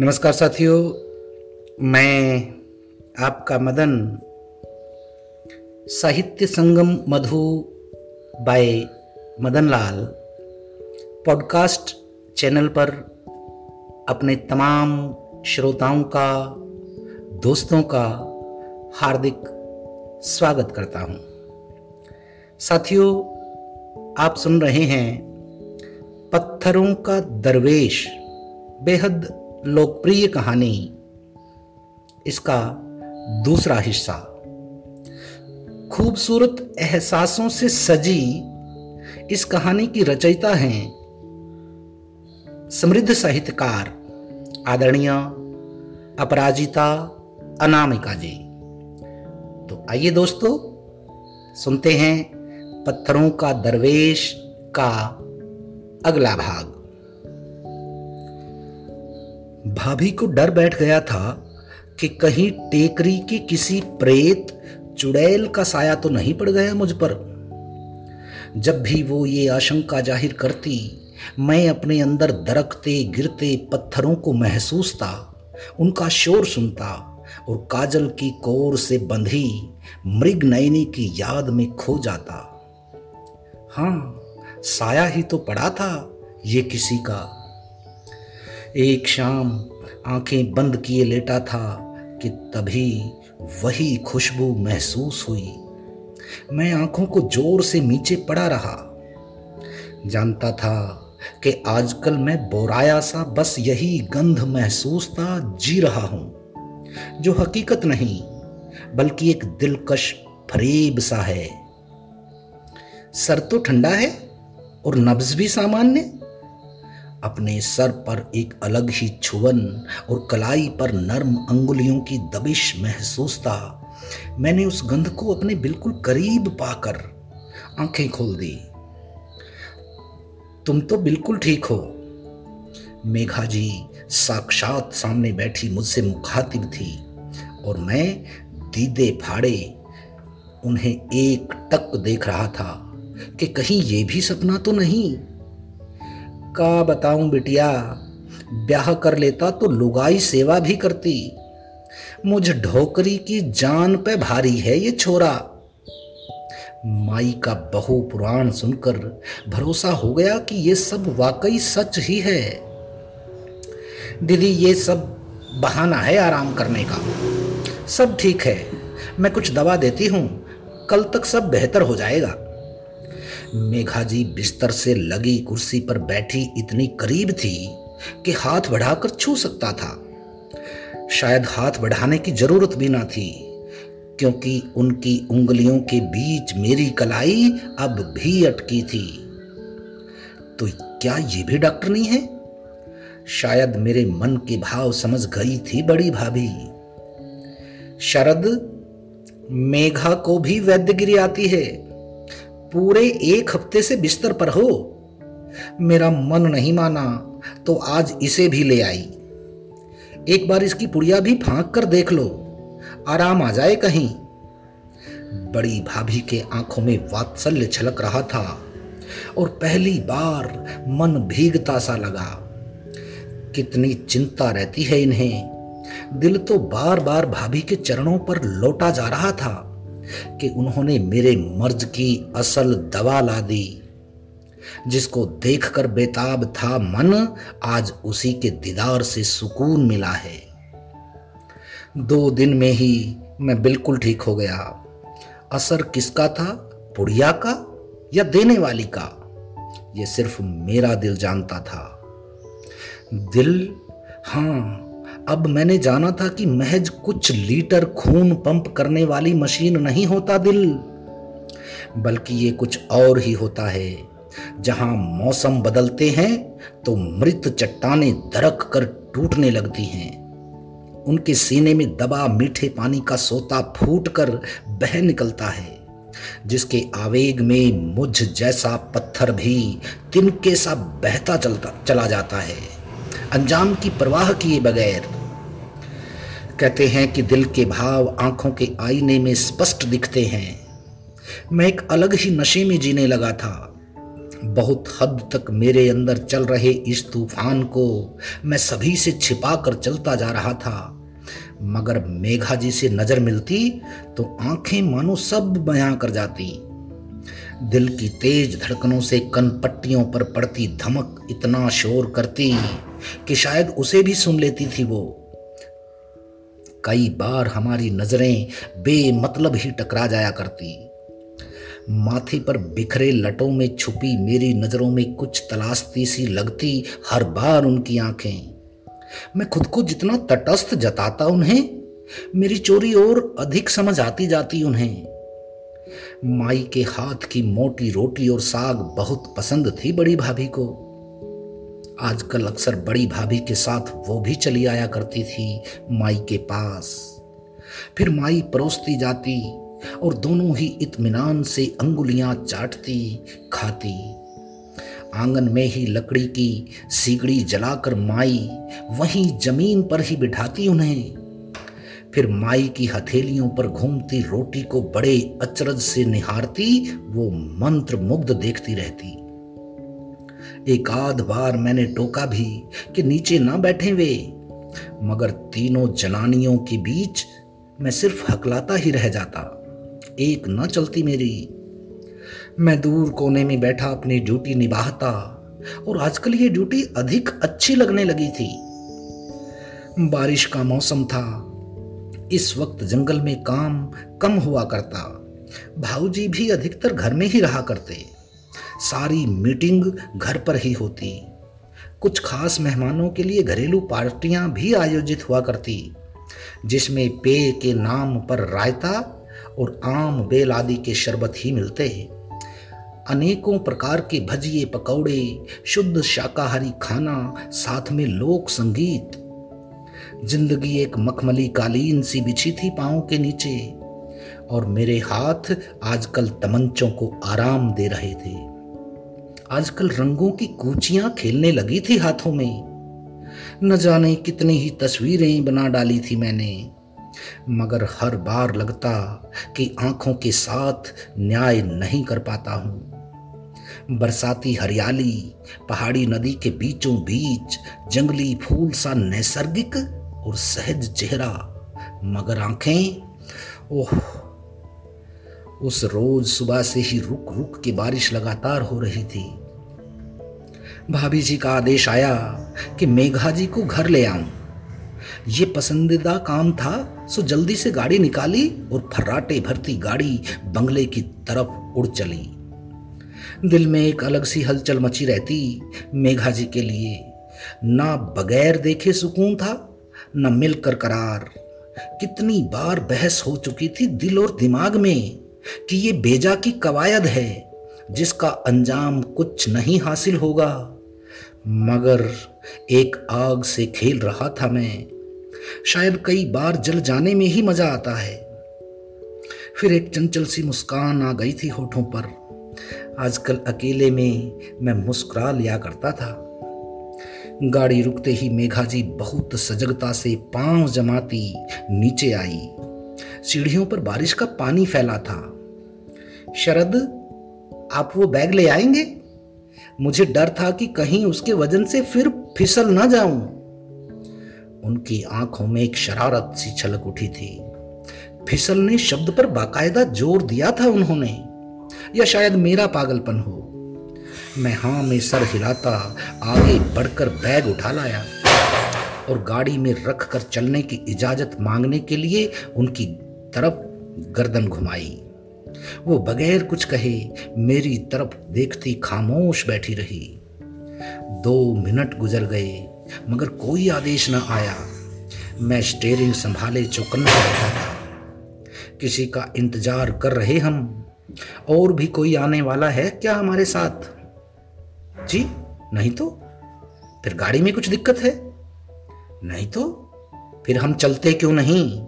नमस्कार साथियों, मैं आपका Madan, Sahitya Sangam Madhu by Madan Lal podcast channel पर अपने तमाम श्रोताओं का, दोस्तों का हार्दिक स्वागत करता हूँ। साथियों, आप सुन रहे हैं, पत्थरों का दरवेश, बेहद लोकप्रिय कहानी इसका दूसरा हिस्सा। खूबसूरत एहसासों से सजी इस कहानी की रचयिता हैं समृद्ध साहित्यकार, आदरणीय अपराजिता अनामिका जी। तो आइए दोस्तों, सुनते हैं पत्थरों का दरवेश का अगला भाग। भाभी को डर बैठ गया था कि कहीं टेकरी के किसी प्रेत चुड़ैल का साया तो नहीं पड़ गया मुझ पर। जब भी वो ये आशंका ज़ाहिर करती, मैं अपने अंदर दरकते गिरते पत्थरों को महसूसता, उनका शोर सुनता और काजल की कोर से बंधी मृग नयनी की याद में खो जाता। हाँ साया ही तो पड़ा था ये किसी का। एक शाम आँखें बंद किए लेटा था कि तभी वही खुशबू महसूस हुई। मैं आँखों को ज़ोर से नीचे पड़ा रहा। जानता था कि आजकल मैं बोराया सा बस यही गंध महसूस था जी रहा हूँ, जो हकीकत नहीं, बल्कि एक दिलकश फरेब सा है। सर तो ठंडा है और नब्ज भी सामान्य। अपने सर पर एक अलग ही छुवन और कलाई पर नर्म अंगुलियों की दबिश महसूस था। मैंने उस गंध को अपने बिल्कुल करीब पाकर आँखें खोल दी। तुम तो बिल्कुल ठीक हो। मेघा जी साक्षात सामने बैठी मुझसे मुखातिब थी और मैं दीदे फाड़े उन्हें एक टक देख रहा था कि कहीं ये भी सपना तो नहीं। का बताऊँ बिटिया, ब्याह कर लेता तो लुगाई सेवा भी करती। मुझ ढोकरी की जान पे भारी है ये छोरा। माई का बहु पुराण सुनकर भरोसा हो गया कि ये सब वाकई सच ही है। दीदी, ये सब बहाना है आराम करने का। सब ठीक है, मैं कुछ दवा देती हूँ, कल तक सब बेहतर हो जाएगा। मेघा जी बिस्तर से लगी कुर्सी पर बैठी इतनी करीब थी कि हाथ बढ़ाकर छू सकता था। शायद हाथ बढ़ाने की ज़रूरत भी ना थी, क्योंकि उनकी उंगलियों के बीच मेरी कलाई अब भी अटकी थी। तो क्या ये भी डॉक्टर नहीं है? शायद मेरे मन के भाव समझ गई थी बड़ी भाभी। शरद, मेघा को भी वैद्यगिरी आती है। पूरे एक हफ़्ते से बिस्तर पर हो। मेरा मन नहीं माना तो आज इसे भी ले आई। एक बार इसकी पुड़िया भी फांक कर देख लो। आराम आ जाए कहीं। बड़ी भाभी के आँखों में वात्सल्य छलक रहा था, और पहली बार मन भीगता सा लगा। कितनी चिंता रहती है इन्हें। दिल तो बार बार भाभी के चरणों पर लौटा जा रहा था। कि उन्होंने मेरे मर्ज की असल दवा ला दी। जिसको देखकर बेताब था मन, आज उसी के दीदार से सुकून मिला है। दो दिन में ही मैं बिल्कुल ठीक हो गया। असर किसका था? पुड़िया का या देने वाली का? यह सिर्फ़ मेरा दिल जानता था। दिल हाँ अब मैंने जाना था कि महज कुछ लीटर खून पंप करने वाली मशीन नहीं होता दिल, बल्कि ये कुछ और ही होता है। जहाँ मौसम बदलते हैं तो मृत चट्टाने दरक कर टूटने लगती हैं। उनके सीने में दबा मीठे पानी का सोता फूट कर बह निकलता है, जिसके आवेग में मुझ जैसा पत्थर भी तिनके सा बहता चलता, चला जाता है। अंजाम की परवाह किए बगैर। कहते हैं कि दिल के भाव आँखों के आईने में स्पष्ट दिखते हैं। मैं एक अलग ही नशे में जीने लगा था। बहुत हद तक मेरे अंदर चल रहे इस तूफ़ान को मैं सभी से छिपा कर चलता जा रहा था। मगर मेघा जी से नज़र मिलती तो आँखें मानो सब बयां कर जाती। दिल की तेज धड़कनों से कन पट्टियों पर पड़ती धमक इतना शोर करती कि शायद उसे भी सुन लेती थी वो। कई बार हमारी नज़रें बेमतलब ही टकरा जाया करती। माथे पर बिखरे लटों में छुपी मेरी नज़रों में कुछ तलाशती सी लगती हर बार उनकी आँखें। मैं खुद को जितना तटस्थ जताता उन्हें, मेरी चोरी और अधिक समझ आती जाती उन्हें। माई के हाथ की मोटी रोटी और साग बहुत पसंद थी बड़ी भाभी को। आजकल अक्सर बड़ी भाभी के साथ वो भी चली आया करती थी माई के पास। फिर माई परोसती जाती और दोनों ही इत्मीनान से अंगुलियाँ चाटती, खाती। आँगन में ही लकड़ी की सीगड़ी जलाकर माई वहीं ज़मीन पर ही बिठाती उन्हें। फिर माई की हथेलियों पर घूमती रोटी को बड़े अचरज से निहारती, वो मंत्र मुग्ध देखती रहती। एक आध बार मैंने टोका भी कि नीचे ना बैठे वे। मगर तीनों जनानियों के बीच मैं सिर्फ़ हकलाता ही रह जाता। एक न चलती मेरी। मैं दूर कोने में बैठा अपनी ड्यूटी निभाता और आजकल ये ड्यूटी अधिक अच्छी लगने लगी थी। बारिश का मौसम था। इस वक्त जंगल में काम कम हुआ करता। भाऊजी भी अधिकतर घर में ही रहा करते। सारी मीटिंग घर पर ही होती। कुछ खास मेहमानों के लिए घरेलू पार्टियाँ भी आयोजित हुआ करती, जिसमें पेय के नाम पर रायता और आम बेल आदि के शरबत ही मिलते हैं। अनेकों प्रकार के भजिए, पकौड़े, शुद्ध शाकाहारी खाना, साथ में लोक संगीत। ज़िंदगी एक मखमली कालीन सी बिछी थी पाँव के नीचे, और मेरे हाथ आजकल तमंचों को आराम दे रहे थे। आजकल रंगों की कूचियाँ खेलने लगी थी हाथों में। न जाने कितनी ही तस्वीरें बना डाली थी मैंने। मगर हर बार लगता कि आँखों के साथ न्याय नहीं कर पाता हूँ। बरसाती हरियाली, पहाड़ी नदी के बीचों बीच, जंगली फूल सा नैसर्गिक और सहज चेहरा, मगर आँखें, ओह, उस रोज सुबह से ही रुक रुक के बारिश लगातार हो रही थी। भाभी जी का आदेश आया कि मेघा जी को घर ले आऊँ। ये पसंदीदा काम था, सो जल्दी से गाड़ी निकाली और फर्राटे भरती गाड़ी बंगले की तरफ़ उड़ चली। दिल में एक अलग सी हलचल मची रहती, मेघा जी के लिए। ना बगैर देखे सुकून था, न मिलकर करार। कितनी बार बहस हो चुकी थी दिल और दिमाग में कि ये बेजा की कवायद है, जिसका अंजाम कुछ नहीं हासिल होगा। मगर एक आग से खेल रहा था मैं। शायद कई बार जल जाने में ही मज़ा आता है। फिर एक चंचल सी मुस्कान आ गई थी होठों पर। आजकल अकेले में मैं मुस्कुरा लिया करता था। गाड़ी रुकते ही मेघा जी बहुत सजगता से पाँव जमाती नीचे आई। सीढ़ियों पर बारिश का पानी फैला था। शरद, आप वो बैग ले आएँगे? मुझे डर था कि कहीं उसके वज़न से फिर फिसल ना जाऊँ। उनकी आँखों में एक शरारत सी छलक उठी थी। फिसलने शब्द पर बाकायदा ज़ोर दिया था उन्होंने। या शायद मेरा पागलपन हो। मैं हाँ में सर हिलाता, आगे बढ़कर बैग उठा लाया और गाड़ी में रख कर चलने की इजाज़त मांगने के लिए उनकी तरफ़ गर्दन घुमाई। वो बगैर कुछ कहे मेरी तरफ़ देखती खामोश बैठी रही। दो मिनट गुजर गए, मगर कोई आदेश न आया। मैं स्टेरिंग संभाले चौकन्ना बैठा था। किसी का इंतज़ार कर रहे हम, और भी कोई आने वाला है क्या हमारे साथ? जी, नहीं तो फिर गाड़ी में कुछ दिक्कत है? नहीं तो फिर हम चलते क्यों नहीं?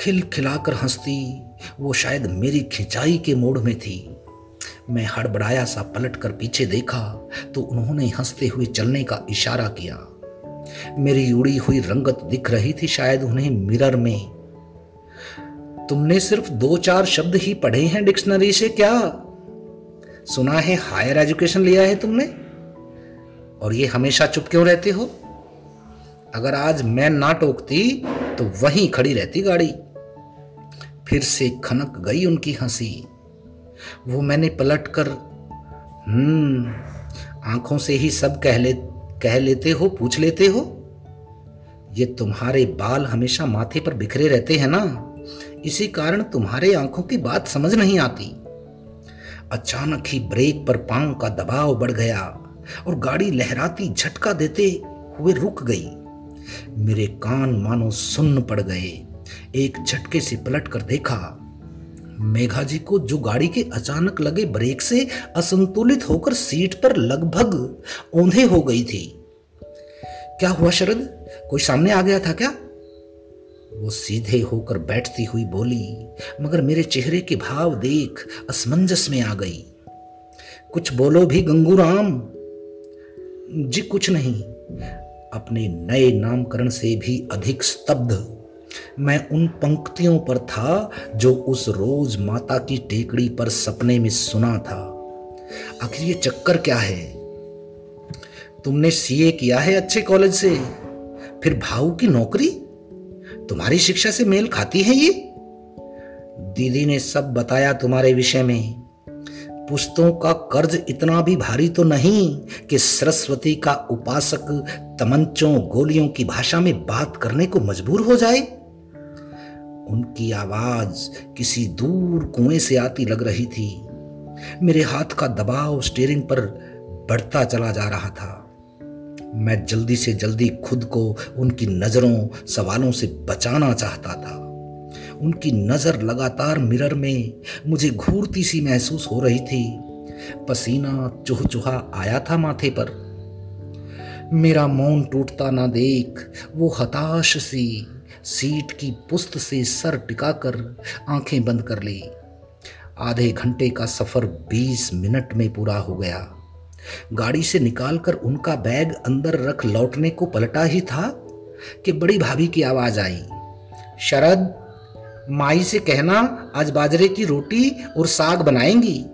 खिल खिलाकर हंसती, वो शायद मेरी खिंचाई के मोड़ में थी। मैं हड़बड़ाया सा पलट कर पीछे देखा तो उन्होंने हँसते हुए चलने का इशारा किया। मेरी उड़ी हुई रंगत दिख रही थी शायद उन्हें मिरर में। तुमने सिर्फ़ दो चार शब्द ही पढ़े हैं डिक्शनरी से क्या? सुना है हायर एजुकेशन लिया है तुमने? और ये हमेशा चुप क्यों रहते हो? अगर आज मैं ना टोकती तो वहीं खड़ी रहती गाड़ी। फिर से खनक गई उनकी हँसी। वो मैंने पलट कर हम्म आँखों से ही सब कह ले, कह लेते हो, पूछ लेते हो? ये तुम्हारे बाल हमेशा माथे पर बिखरे रहते हैं ना। इसी कारण तुम्हारे आँखों की बात समझ नहीं आती। अचानक ही ब्रेक पर पाँव का दबाव बढ़ गया और गाड़ी लहराती झटका देते हुए रुक गई। मेरे कान मानो सुन्न पड़ गए। एक झटके से पलट कर देखा। मेघा जी को जो गाड़ी के अचानक लगे ब्रेक से असंतुलित होकर सीट पर लगभग ओंधे हो गई थी। क्या हुआ शरद? कोई सामने आ गया था क्या? वो सीधे होकर बैठती हुई बोली, मगर मेरे चेहरे के भाव देख असमंजस में आ गई। कुछ बोलो भी गंगूराम। जी कुछ नहीं, अपने नए नामकरण से भी अधिक स्तब्ध। मैं उन पंक्तियों पर था जो उस रोज माता की टेकड़ी पर सपने में सुना था। आखिर ये चक्कर क्या है? तुमने सीए किया है अच्छे कॉलेज से। फिर भाऊ की नौकरी? तुम्हारी शिक्षा से मेल खाती है ये? दीदी ने सब बताया तुम्हारे विषय में। पुस्तों का कर्ज इतना भी भारी तो नहीं कि सरस्वती का उपासक तमंचों गोलियों की भाषा में बात करने को मजबूर हो जाए। उनकी आवाज़ किसी दूर कुएँ से आती लग रही थी। मेरे हाथ का दबाव स्टीयरिंग पर बढ़ता चला जा रहा था। मैं जल्दी से जल्दी खुद को उनकी नज़रों, सवालों से बचाना चाहता था। उनकी नज़र लगातार मिरर में मुझे घूरती सी महसूस हो रही थी। पसीना चुह चुहा आया था माथे पर। मेरा मौन टूटता ना देख वो हताश सी सीट की पुस्त से सर टिकाकर आँखें बंद कर ली। आधे घंटे का सफ़र बीस मिनट में पूरा हो गया। गाड़ी से निकालकर उनका बैग अंदर रख लौटने को पलटा ही था कि बड़ी भाभी की आवाज़ आई। शरद, माई से कहना, आज बाजरे की रोटी और साग बनाएँगी।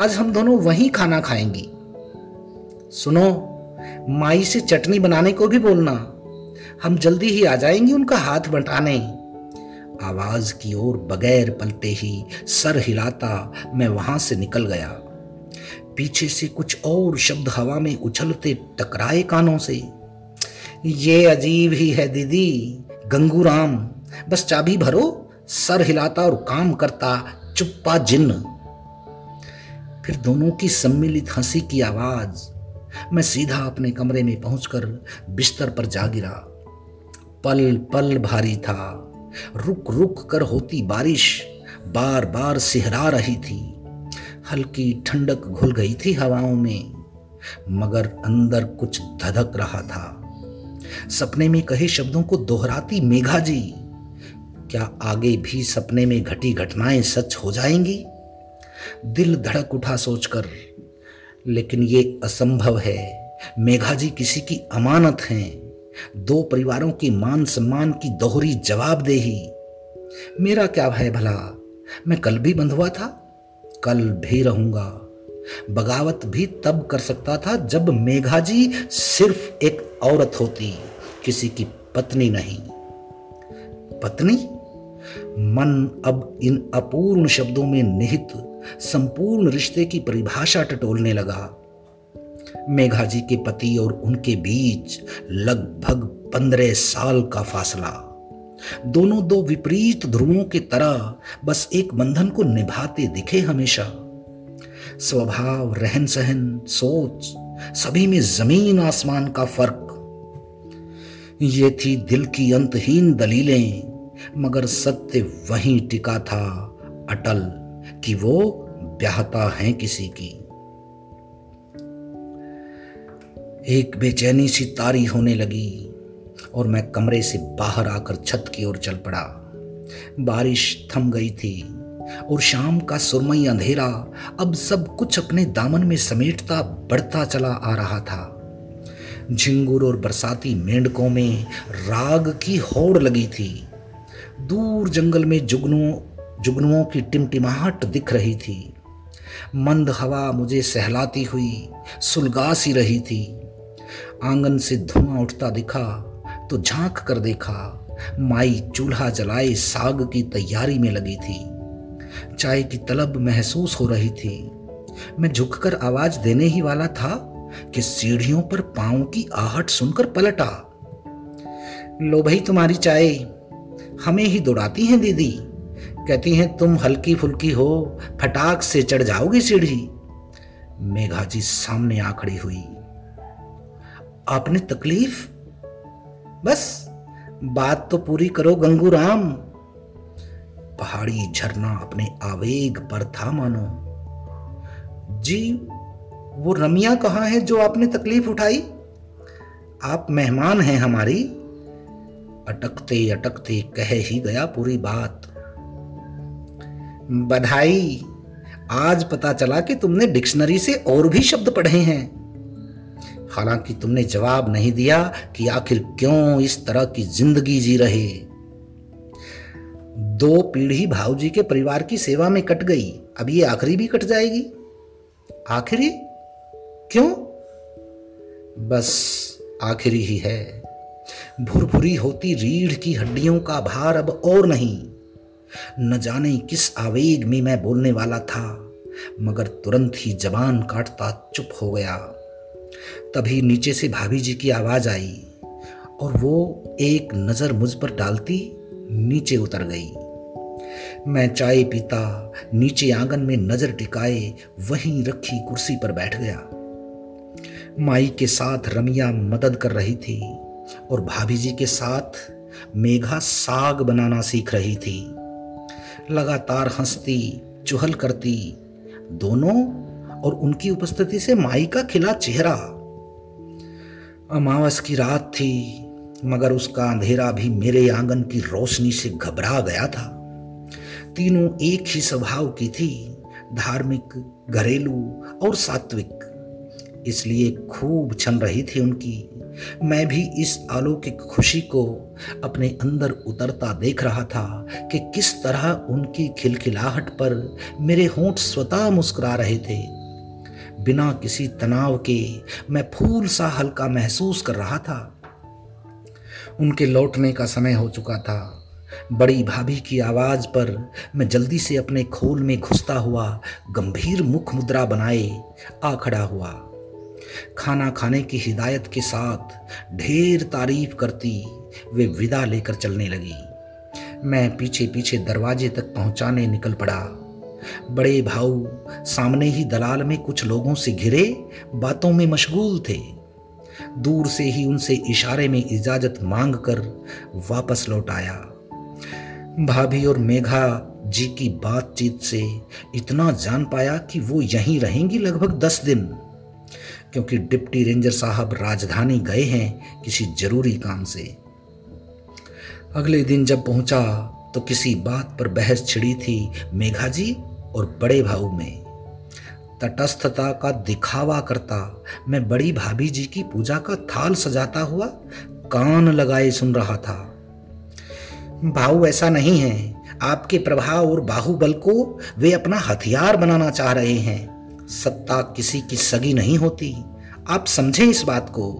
आज हम दोनों वहीं खाना खाएँगी। सुनो, माई से चटनी बनाने को भी बोलना। हम जल्दी ही आ जाएँगे उनका हाथ बटाने। आवाज़ की ओर बगैर पलटे ही सर हिलाता मैं वहाँ से निकल गया। पीछे से कुछ और शब्द हवा में उछलते टकराए कानों से। ये अजीब ही है दीदी, गंगूराम। बस चाबी भरो, सर हिलाता और काम करता चुप्पा जिन्न फिर दोनों की सम्मिलित हँसी की आवाज़। मैं सीधा अपने कमरे में पहुंचकर बिस्तर पर जा गिरा। पल पल भारी था। रुक रुक कर होती बारिश, बार बार सिहरा रही थी। हल्की ठंडक घुल गई थी हवाओं में, मगर अंदर कुछ धधक रहा था। सपने में कहे शब्दों को दोहराती मेघा जी, क्या आगे भी सपने में घटी घटनाएँ सच हो जाएँगी? दिल धड़क उठा सोचकर, लेकिन ये असंभव है। मेघा जी किसी की अमानत हैं। दो परिवारों की मान सम्मान की दोहरी जवाबदेही। मेरा क्या भय भला? मैं कल भी बंधुआ था, कल भी रहूँगा। बगावत भी तब कर सकता था जब मेघा जी सिर्फ़ एक औरत होती, किसी की पत्नी नहीं। पत्नी? मन अब इन अपूर्ण शब्दों में निहित, संपूर्ण रिश्ते की परिभाषा टटोलने लगा। मेघा जी के पति और उनके बीच लगभग पंद्रह साल का फासला। दोनों दो विपरीत ध्रुवों की तरह बस एक बंधन को निभाते दिखे हमेशा। स्वभाव रहन सहन सोच, सभी में ज़मीन आसमान का फ़र्क। ये थी दिल की अंतहीन दलीलें, मगर सत्य वहीं टिका था अटल कि वो ब्याहता है किसी की। एक बेचैनी सी तारी होने लगी और मैं कमरे से बाहर आकर छत की ओर चल पड़ा। बारिश थम गई थी और शाम का सुरमई अंधेरा अब सब कुछ अपने दामन में समेटता बढ़ता चला आ रहा था। झिंगुर और बरसाती मेंढकों में राग की होड़ लगी थी। दूर जंगल में जुगनुओं जुगनुओं की टिमटिमाहट दिख रही थी। मंद हवा मुझे सहलाती हुई सुलगा सी रही थी। आँगन से धुआँ उठता दिखा तो झाँक कर देखा, माई चूल्हा जलाए साग की तैयारी में लगी थी। चाय की तलब महसूस हो रही थी। मैं झुककर आवाज़ देने ही वाला था कि सीढ़ियों पर पाँव की आहट सुनकर पलटा। लो भाई तुम्हारी चाय, हमें ही दौड़ाती हैं दीदी। कहती हैं, तुम हल्की फुल्की हो, फटाक से चढ़ जाओगी सीढ़ी। मेघा जी सामने आ खड़ी हुई। आपने तकलीफ़? बस, बात तो पूरी करो गंगू राम पहाड़ी झरना अपने आवेग पर था मानो। जी, वो रमिया कहाँ है जो आपने तकलीफ़ उठाई? आप मेहमान हैं हमारी। अटकते अटकते कह ही गया पूरी बात। बधाई, आज पता चला कि तुमने डिक्शनरी से और भी शब्द पढ़े हैं। हालाँकि तुमने जवाब नहीं दिया कि आखिर क्यों इस तरह की ज़िंदगी जी रहे। दो पीढ़ी भाऊजी के परिवार की सेवा में कट गई। अब ये आखिरी भी कट जाएगी। आखिरी? क्यों? बस आखिरी ही है। भुरभुरी होती रीढ़ की हड्डियों का भार अब और नहीं। न जाने किस आवेग में मैं बोलने वाला था, मगर तुरंत ही जबान काटता चुप हो गया। तभी नीचे से भाभी जी की आवाज़ आई और वो एक नज़र मुझ पर डालती नीचे उतर गई। मैं चाय पीता, नीचे आँगन में नज़र टिकाए, वहीं रखी कुर्सी पर बैठ गया। माई के साथ रमिया मदद कर रही थी और भाभी जी के साथ मेघा साग बनाना सीख रही थी। लगातार हंसती, चुहल करती, दोनों और उनकी उपस्थिति से माई का खिला चेहरा अमावस की रात थी, मगर उसका अंधेरा भी मेरे आँगन की रोशनी से घबरा गया था। तीनों एक ही स्वभाव की थी, धार्मिक, घरेलू और सात्विक। इसलिए खूब छन रही थी उनकी। मैं भी इस अलौकिक खुशी को अपने अंदर उतरता देख रहा था कि किस तरह उनकी खिलखिलाहट पर मेरे होंठ स्वतः मुस्कुरा रहे थे। बिना किसी तनाव के मैं फूल सा हल्का महसूस कर रहा था। उनके लौटने का समय हो चुका था। बड़ी भाभी की आवाज़ पर मैं जल्दी से अपने खोल में घुसता हुआ गंभीर मुख मुद्रा बनाए आ खड़ा हुआ। खाना खाने की हिदायत के साथ ढेर तारीफ़ करती वे विदा लेकर चलने लगी। मैं पीछे पीछे दरवाजे तक पहुँचाने निकल पड़ा। बड़े भाऊ, सामने ही दलाल में कुछ लोगों से घिरे, बातों में मशगूल थे। दूर से ही उनसे इशारे में इजाज़त मांग कर वापस लौट आया। भाभी और मेघा जी की बातचीत से इतना जान पाया कि वो यहीं रहेंगी लगभग दस दिन, क्योंकि डिप्टी रेंजर साहब राजधानी गए हैं किसी ज़रूरी काम से। अगले दिन जब पहुँचा तो किसी बात पर बहस छिड़ी थी मेघा जी। और बड़े भाऊ में, तटस्थता का दिखावा करता, मैं बड़ी भाभी जी की पूजा का थाल सजाता हुआ कान लगाए सुन रहा था। भाऊ ऐसा नहीं है। आपके प्रभाव और बाहुबल को वे अपना हथियार बनाना चाह रहे हैं। सत्ता किसी की सगी नहीं होती। आप समझें इस बात को।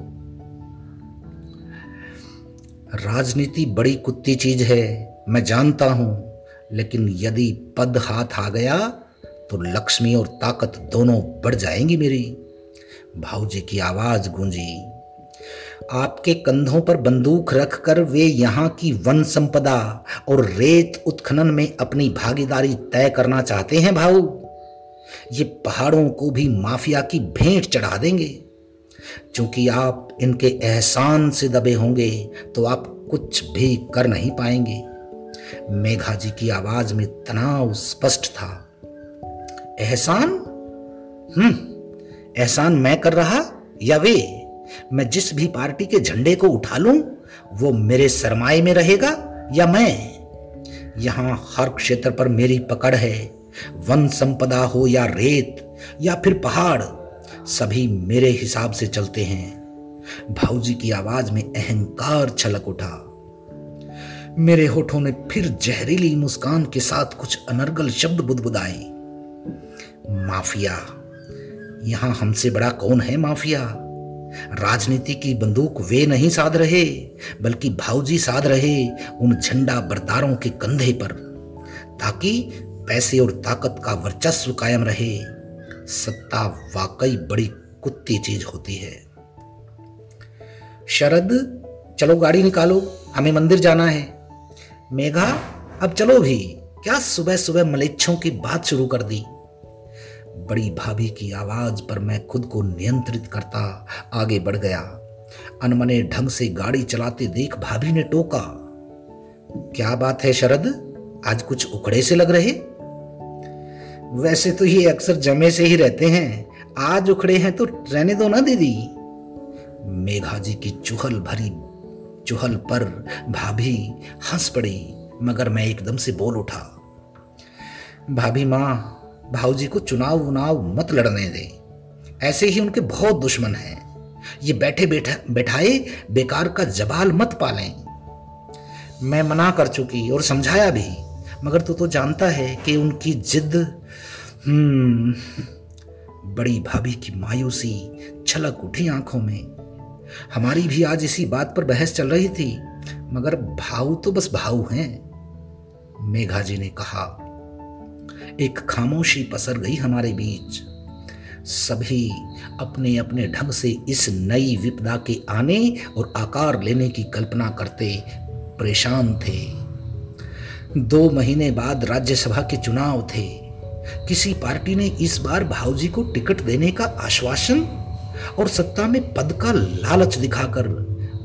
राजनीति बड़ी कुत्ती चीज़ है। मैं जानता हूँ लेकिन यदि पद हाथ आ गया तो लक्ष्मी और ताकत दोनों बढ़ जाएँगी मेरी। भाऊजी की आवाज़ गूंजी, आपके कंधों पर बंदूक रखकर वे यहाँ की वन संपदा और रेत उत्खनन में अपनी भागीदारी तय करना चाहते हैं भाऊ। ये पहाड़ों को भी माफिया की भेंट चढ़ा देंगे। क्योंकि आप इनके एहसान से दबे होंगे तो आप कुछ भी कर नहीं पाएँगे। मेघा जी की आवाज़ में तनाव स्पष्ट था। एहसान? हम्म एहसान मैं कर रहा या वे? मैं जिस भी पार्टी के झंडे को उठा लूँ, वो मेरे सरमाए में रहेगा या मैं? यहाँ हर क्षेत्र पर मेरी पकड़ है। वन संपदा हो या रेत, या फिर पहाड़, सभी मेरे हिसाब से चलते हैं। भाऊजी की आवाज़ में अहंकार छलक उठा। मेरे होठों ने फिर जहरीली मुस्कान के साथ कुछ अनर्गल शब्द बुदबुदाए। माफिया, यहाँ हमसे बड़ा कौन है माफिया? राजनीति की बंदूक वे नहीं साध रहे, बल्कि भाऊजी साध रहे उन झंडा बरदारों के कंधे पर, ताकि पैसे और ताकत का वर्चस्व कायम रहे। सत्ता वाकई बड़ी कुत्ती चीज़ होती है। शरद, चलो गाड़ी निकालो, हमें मंदिर जाना है। मेघा अब चलो भी। क्या सुबह सुबह मलेच्छों की बात शुरू कर दी? बड़ी भाभी की आवाज़ पर मैं खुद को नियंत्रित करता आगे बढ़ गया। अनमने ढंग से गाड़ी चलाते देख भाभी ने टोका। क्या बात है शरद? आज कुछ उखड़े से लग रहे? वैसे तो ये अक्सर जमे से ही रहते हैं। आज उखड़े हैं तो रहने दो ना दीदी। मेघा जी की चुहल भरी चुहल पर भाभी हंस पड़ी, मगर मैं एकदम से बोल उठा, भाभी माँ, भाऊजी को चुनाव उनाव मत लड़ने दे। ऐसे ही उनके बहुत दुश्मन हैं। ये बैठे बैठा, बैठाए बेकार का जबाल मत पालें। मैं मना कर चुकी और समझाया भी, मगर तू तो जानता है कि उनकी जिद हम्म बड़ी भाभी की मायूसी, छलक उठी आँखों में। हमारी भी आज इसी बात पर बहस चल रही थी। मगर भाऊ तो बस भाऊ हैं मेघा जी ने कहा। एक खामोशी पसर गई हमारे बीच। सभी अपने अपने ढंग से इस नई विपदा के आने और आकार लेने की कल्पना करते परेशान थे। दो महीने बाद राज्यसभा के चुनाव थे। किसी पार्टी ने इस बार भाऊजी को टिकट देने का आश्वासन और सत्ता में पद का लालच दिखाकर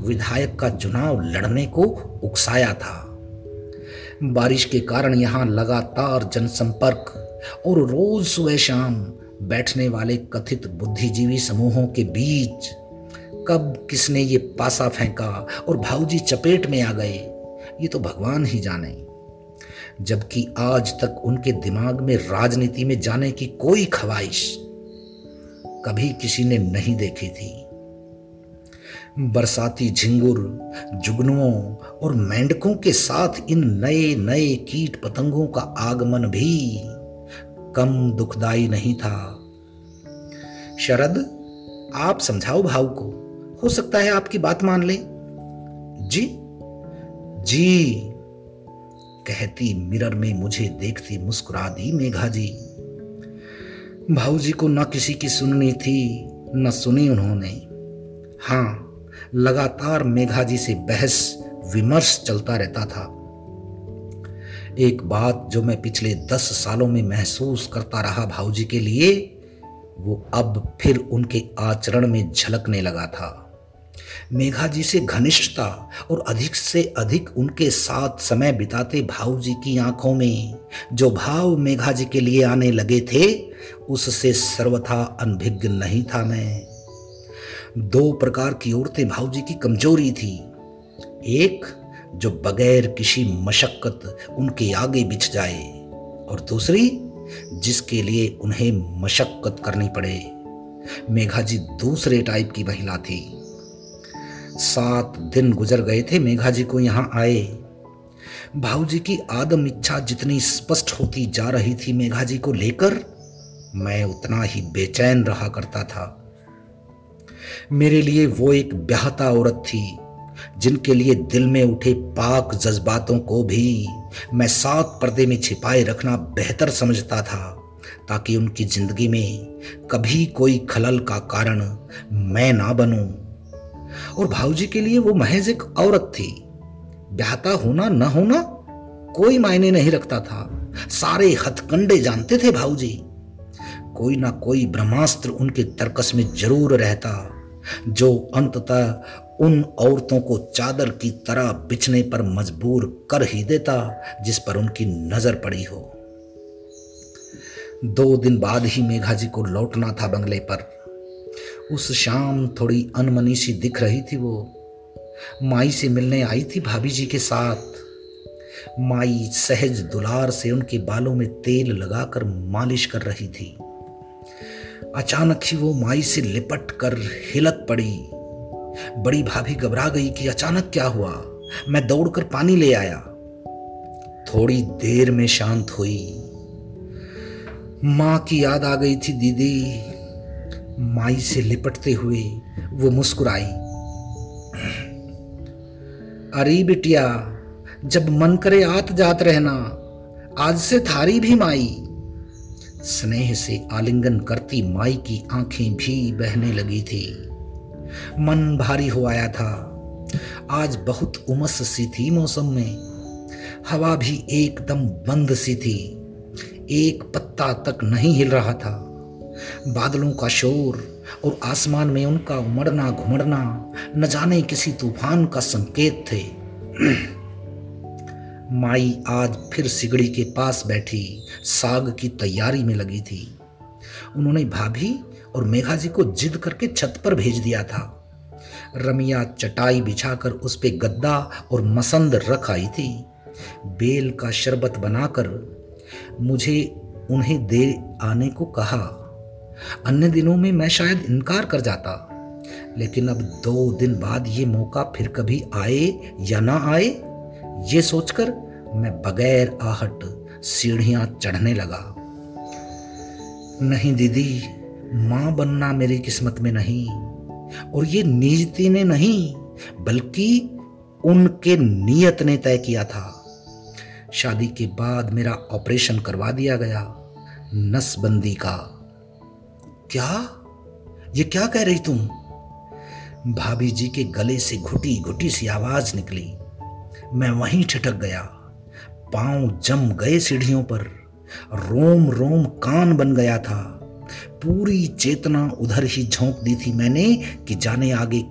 विधायक का चुनाव लड़ने को उकसाया था। बारिश के कारण यहाँ लगातार जनसंपर्क और रोज सुबह शाम बैठने वाले कथित बुद्धिजीवी समूहों के बीच कब किसने ये पासा फेंका और भाऊजी चपेट में आ गए, ये तो भगवान ही जाने। जबकि आज तक उनके दिमाग में राजनीति में जाने की कोई ख्वाहिश कभी किसी ने नहीं देखी थी। बरसाती झिंगुर, जुगनुओं और मेंढकों के साथ इन नए नए कीट पतंगों का आगमन भी कम दुखदाई नहीं था। शरद, आप समझाओ भाव को, हो सकता है आपकी बात मान ले। जी? जी। कहती मिरर में मुझे देखती मुस्कुरा दी मेघा जी भाऊजी को न किसी की सुननी थी, न सुनी उन्होंने। हाँ लगातार मेघा जी से बहस, विमर्श चलता रहता था। एक बात जो मैं पिछले दस सालों में महसूस करता रहा भाऊजी के लिए, वो अब फिर उनके आचरण में झलकने लगा था। मेघा जी से घनिष्ठता और अधिक से अधिक उनके साथ समय बिताते भाव जी की आँखों में, जो भाव मेघा जी के लिए आने लगे थे, उससे सर्वथा अनभिज्ञ नहीं था मैं। दो प्रकार की औरतें भाव जी की कमज़ोरी थी। एक, जो बगैर किसी मशक्कत उनके आगे बिछ जाए, और दूसरी, जिसके लिए उन्हें मशक्कत करनी पड़े। मेघा जी दूसरे टाइप की महिला थी। सात दिन गुजर गए थे मेघा जी को यहाँ आए। भाऊजी की आदम इच्छा जितनी स्पष्ट होती जा रही थी मेघा जी को लेकर, मैं उतना ही बेचैन रहा करता था। मेरे लिए वो एक ब्याहता औरत थी, जिनके लिए दिल में उठे पाक जज्बातों को भी मैं सात पर्दे में छिपाए रखना बेहतर समझता था, ताकि उनकी ज़िंदगी में कभी कोई खलल का कारण मैं ना बनूं। और भाऊजी के लिए वो महज एक औरत थी। ब्याहता होना न होना कोई मायने नहीं रखता था। सारे हथकंडे जानते थे भाऊजी। कोई ना कोई ब्रह्मास्त्र उनके तर्कस में ज़रूर रहता, जो अंततः उन औरतों को चादर की तरह बिछने पर मजबूर कर ही देता, जिस पर उनकी नज़र पड़ी हो। दो दिन बाद ही मेघा जी को लौटना था बंगले पर। उस शाम थोड़ी अनमनी सी दिख रही थी वो। माई से मिलने आई थी भाभी जी के साथ। माई सहज दुलार से उनके बालों में तेल लगाकर मालिश कर रही थी। अचानक ही वो माई से लिपट कर हिलक पड़ी। बड़ी भाभी घबरा गई कि अचानक क्या हुआ? मैं दौड़कर पानी ले आया। थोड़ी देर में शांत हुई। माँ की याद आ गई थी दीदी। माई से लिपटते हुए वो मुस्कुराई। अरे बिटिया, जब मन करे आत जात रहना, आज से थारी भी माई। स्नेह से आलिंगन करती माई की आँखें भी बहने लगी थी। मन भारी हो आया था। आज बहुत उमस सी थी मौसम में। हवा भी एकदम बंद सी थी। एक पत्ता तक नहीं हिल रहा था। बादलों का शोर और आसमान में उनका उमड़ना घुमड़ना, न जाने किसी तूफ़ान का संकेत थे। माई आज फिर सिगड़ी के पास बैठी, साग की तैयारी में लगी थी। उन्होंने भाभी और मेघा जी को जिद करके छत पर भेज दिया था। रमिया चटाई बिछाकर उस पर गद्दा और मसंद रख आई थी। बेल का शरबत बनाकर मुझे उन्हें दे आने को कहा। अन्य दिनों में मैं शायद इनकार कर जाता। लेकिन अब दो दिन बाद ये मौका फिर कभी आए या ना आए, ये सोचकर मैं बगैर आहट सीढ़ियाँ चढ़ने लगा। नहीं दीदी, माँ बनना मेरी किस्मत में नहीं, और ये निजती ने नहीं, बल्कि उनके नियत ने तय किया था। शादी के बाद मेरा ऑपरेशन करवा दिया गया, नसबंदी का। क्या? ये क्या कह रही तुम? भाभी जी के गले से घुटी घुटी सी आवाज़ निकली। मैं वहीं ठिठक गया। पाँव जम गए सीढ़ियों पर। रोम रोम कान बन गया था। पूरी चेतना उधर ही झोंक दी थी मैंने कि जाने आगे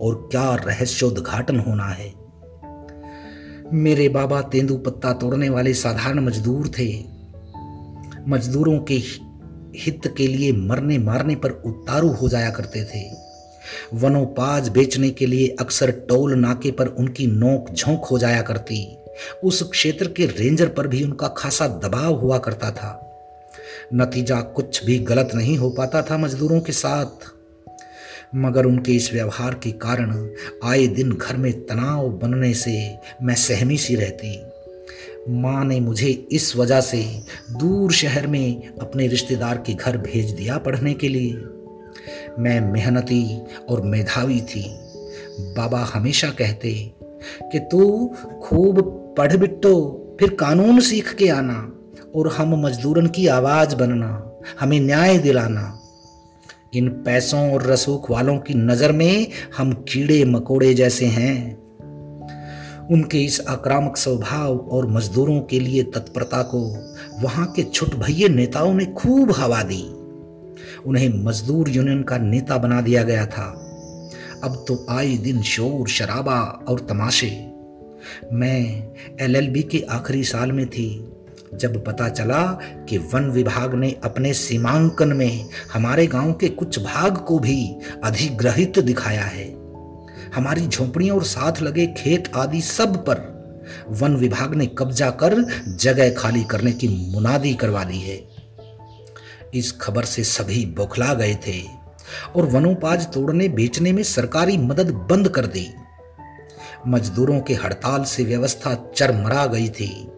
और क्या रहस्योद्घाटन होना है। मेरे बाबा तेंदु पत्ता तोड़ने वाले साधारण मजदूर थे। मजदूरों के हित के लिए मरने मारने पर उतारू हो जाया करते थे। वनोपाज बेचने के लिए अक्सर टोल नाके पर उनकी नोक झोंक हो जाया करती। उस क्षेत्र के रेंजर पर भी उनका खासा दबाव हुआ करता था। नतीजा कुछ भी गलत नहीं हो पाता था मजदूरों के साथ। मगर उनके इस व्यवहार के कारण आए दिन घर में तनाव बनने से मैं सहमी सी रहती। माँ ने मुझे इस वजह से दूर शहर में अपने रिश्तेदार के घर भेज दिया पढ़ने के लिए। मैं मेहनती और मेधावी थी। बाबा हमेशा कहते कि तू खूब पढ़ बिट्टो, फिर कानून सीख के आना और हम मजदूरन की आवाज़ बनना, हमें न्याय दिलाना। इन पैसों और रसूख वालों की नज़र में हम कीड़े मकोड़े जैसे हैं। उनके इस आक्रामक स्वभाव और मजदूरों के लिए तत्परता को वहाँ के छुट भैये नेताओं ने खूब हवा दी। उन्हें मजदूर यूनियन का नेता बना दिया गया था। अब तो आए दिन शोर, शराबा और तमाशे। मैं एलएलबी के आखिरी साल में थी, जब पता चला कि वन विभाग ने अपने सीमांकन में हमारे गाँव के कुछ भाग को भी अधिग्रहित दिखाया है। हमारी झोंपड़ियों और साथ लगे खेत आदि सब पर वन विभाग ने कब्जा कर जगह खाली करने की मुनादी करवा दी है। इस खबर से सभी बौखला गए थे और वनोपाज तोड़ने बेचने में सरकारी मदद बंद कर दी। मजदूरों के हड़ताल से व्यवस्था चरमरा गई थी।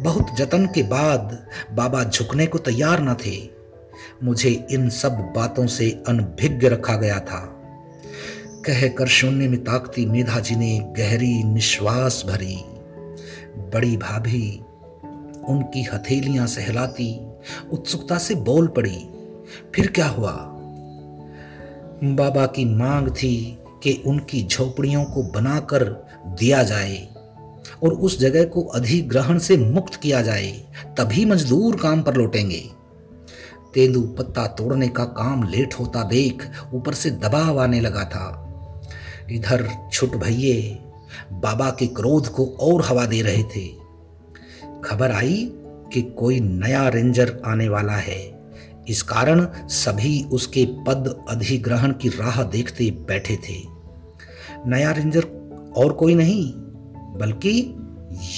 बहुत जतन के बाद बाबा झुकने को तैयार न थे। मुझे इन सब बातों से अनभिज्ञ रखा गया था। कहकर शून्य में ताकती मेधा जी ने गहरी निश्वास भरी। बड़ी भाभी उनकी हथेलियाँ सहलाती, उत्सुकता से बोल पड़ी, फिर क्या हुआ? बाबा की मांग थी कि उनकी झोपड़ियों को बनाकर दिया जाए और उस जगह को अधिग्रहण से मुक्त किया जाए, तभी मजदूर काम पर लौटेंगे। तेंदु पत्ता तोड़ने का काम लेट होता देख ऊपर से दबाव आने लगा था। इधर छुट भैये बाबा के क्रोध को और हवा दे रहे थे। खबर आई कि कोई नया रेंजर आने वाला है। इस कारण सभी उसके पद अधिग्रहण की राह देखते बैठे थे। नया रेंजर और कोई नहीं, बल्कि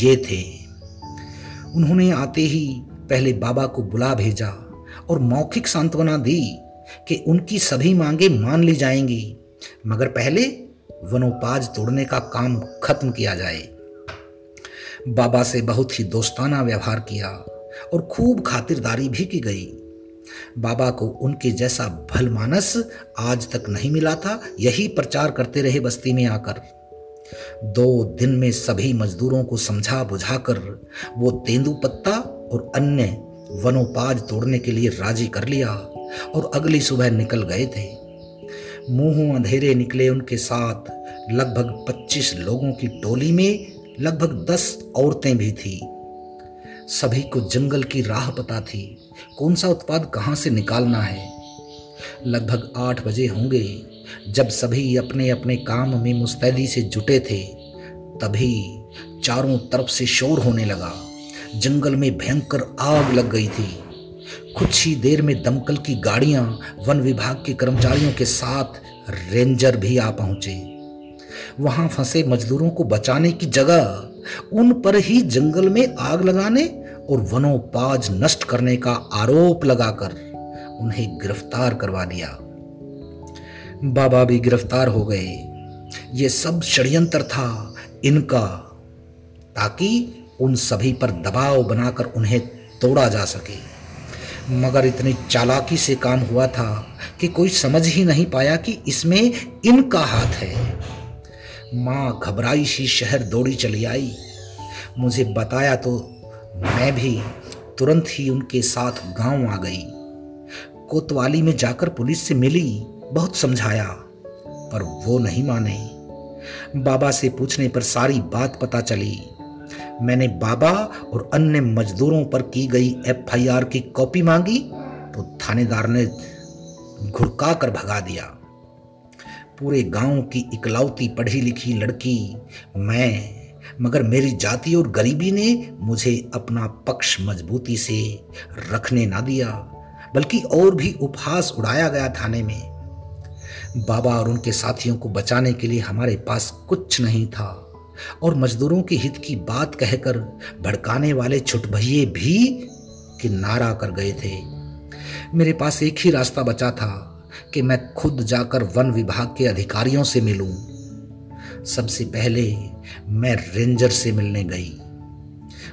ये थे। उन्होंने आते ही पहले बाबा को बुला भेजा और मौखिक सांत्वना दी कि उनकी सभी मांगे मान ली जाएँगी। मगर पहले वनोपाज तोड़ने का काम खत्म किया जाए। बाबा से बहुत ही दोस्ताना व्यवहार किया और खूब खातिरदारी भी की गई। बाबा को उनके जैसा भल मानस आज तक नहीं मिला था, यही प्रचार करते रहे बस्ती में आकर। दो दिन में सभी मजदूरों को समझा बुझाकर वो तेंदु पत्ता और अन्य वनोपाज तोड़ने के लिए राज़ी कर लिया और अगली सुबह निकल गए थे। मुँह अंधेरे निकले उनके साथ। लगभग 25 लोगों की टोली में लगभग 10 औरतें भी थी। सभी को जंगल की राह पता थी, कौन सा उत्पाद कहाँ से निकालना है। लगभग आठ बजे होंगे, जब सभी अपने अपने काम में मुस्तैदी से जुटे थे, तभी चारों तरफ़ से शोर होने लगा। जंगल में भयंकर आग लग गई थी। कुछ ही देर में दमकल की गाड़ियाँ वन विभाग के कर्मचारियों के साथ रेंजर भी आ पहुँचे। वहाँ फंसे मजदूरों को बचाने की जगह, उन पर ही जंगल में आग लगाने और वनोपाज नष्ट करने का आरोप लगाकर उन्हें गिरफ़्तार करवा दिया। बाबा भी गिरफ़्तार हो गए। ये सब षड्यंत्र था इनका, ताकि उन सभी पर दबाव बनाकर उन्हें तोड़ा जा सके। मगर इतनी चालाकी से काम हुआ था कि कोई समझ ही नहीं पाया कि इसमें इनका हाथ है। माँ घबराई सी शहर दौड़ी चली आई। मुझे बताया तो मैं भी तुरंत ही उनके साथ गाँव आ गई। कोतवाली में जाकर पुलिस से मिली, बहुत समझाया, पर वो नहीं माने। बाबा से पूछने पर सारी बात पता चली। मैंने बाबा और अन्य मजदूरों पर की गई एफआईआर की कॉपी मांगी तो थानेदार ने घुड़का कर भगा दिया। पूरे गाँव की इकलौती पढ़ी लिखी लड़की, मैं, मगर मेरी जाति और गरीबी ने मुझे अपना पक्ष मजबूती से रखने ना दिया, बल्कि और भी उपहास उड़ाया गया थाने में। बाबा और उनके साथियों को बचाने के लिए हमारे पास कुछ नहीं था। और मजदूरों के हित की बात कहकर भड़काने वाले छुट भैये भी किनारा कर गए थे। मेरे पास एक ही रास्ता बचा था कि मैं खुद जाकर वन विभाग के अधिकारियों से मिलूं। सबसे पहले मैं रेंजर से मिलने गई।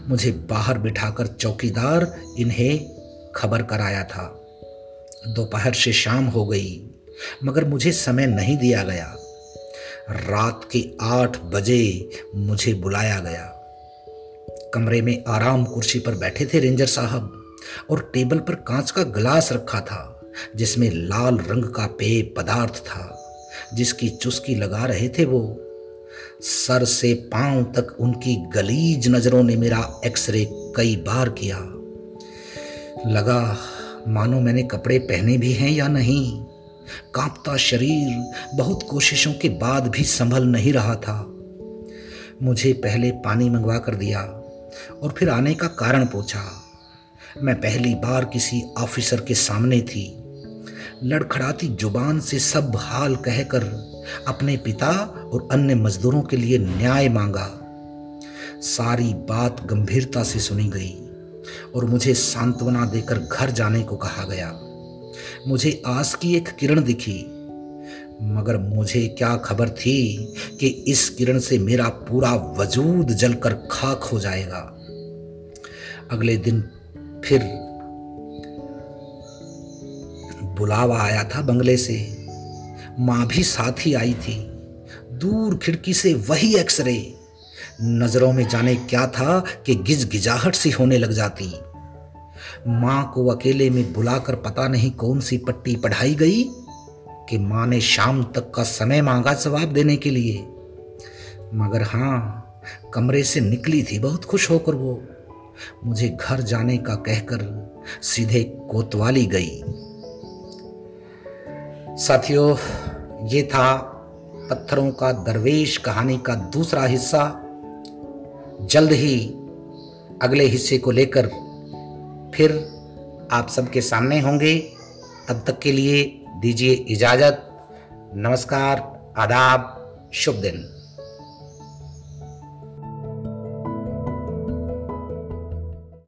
मुझे बाहर बिठाकर चौकीदार इन्हें खबर कराया था। दोपहर से शाम हो गई, मगर मुझे समय नहीं दिया गया। रात के आठ बजे मुझे बुलाया गया। कमरे में आराम कुर्सी पर बैठे थे रेंजर साहब और टेबल पर कांच का गिलास रखा था, जिसमें लाल रंग का पेय पदार्थ था, जिसकी चुस्की लगा रहे थे वो। सर से पाँव तक उनकी गलीज नज़रों ने मेरा एक्सरे कई बार किया। लगा, मानो मैंने कपड़े पहने भी हैं या नहीं? कांपता शरीर बहुत कोशिशों के बाद भी संभल नहीं रहा था। मुझे पहले पानी मंगवा कर दिया और फिर आने का कारण पूछा। मैं पहली बार किसी ऑफिसर के सामने थी। लड़खड़ाती ज़ुबान से सब हाल कहकर अपने पिता और अन्य मजदूरों के लिए न्याय मांगा। सारी बात गंभीरता से सुनी गई और मुझे सांत्वना देकर घर जाने को कहा गया। मुझे आस की एक किरण दिखी। मगर मुझे क्या खबर थी कि इस किरण से मेरा पूरा वजूद जलकर खाक हो जाएगा। अगले दिन फिर बुलावा आया था बंगले से। माँ भी साथ ही आई थी। दूर खिड़की से वही एक्सरे। नज़रों में जाने क्या था कि गिज गिजाहट सी होने लग जाती। माँ को अकेले में बुलाकर पता नहीं कौन सी पट्टी पढ़ाई गई कि माँ ने शाम तक का समय मांगा जवाब देने के लिए। मगर हाँ, कमरे से निकली थी बहुत खुश होकर वो। मुझे घर जाने का कहकर सीधे कोतवाली गई। साथियों, ये था पत्थरों का दरवेश कहानी का दूसरा हिस्सा। जल्द ही अगले हिस्से को लेकर फिर आप सबके सामने होंगे। तब तक के लिए दीजिए इजाज़त। नमस्कार, आदाब, शुभ दिन।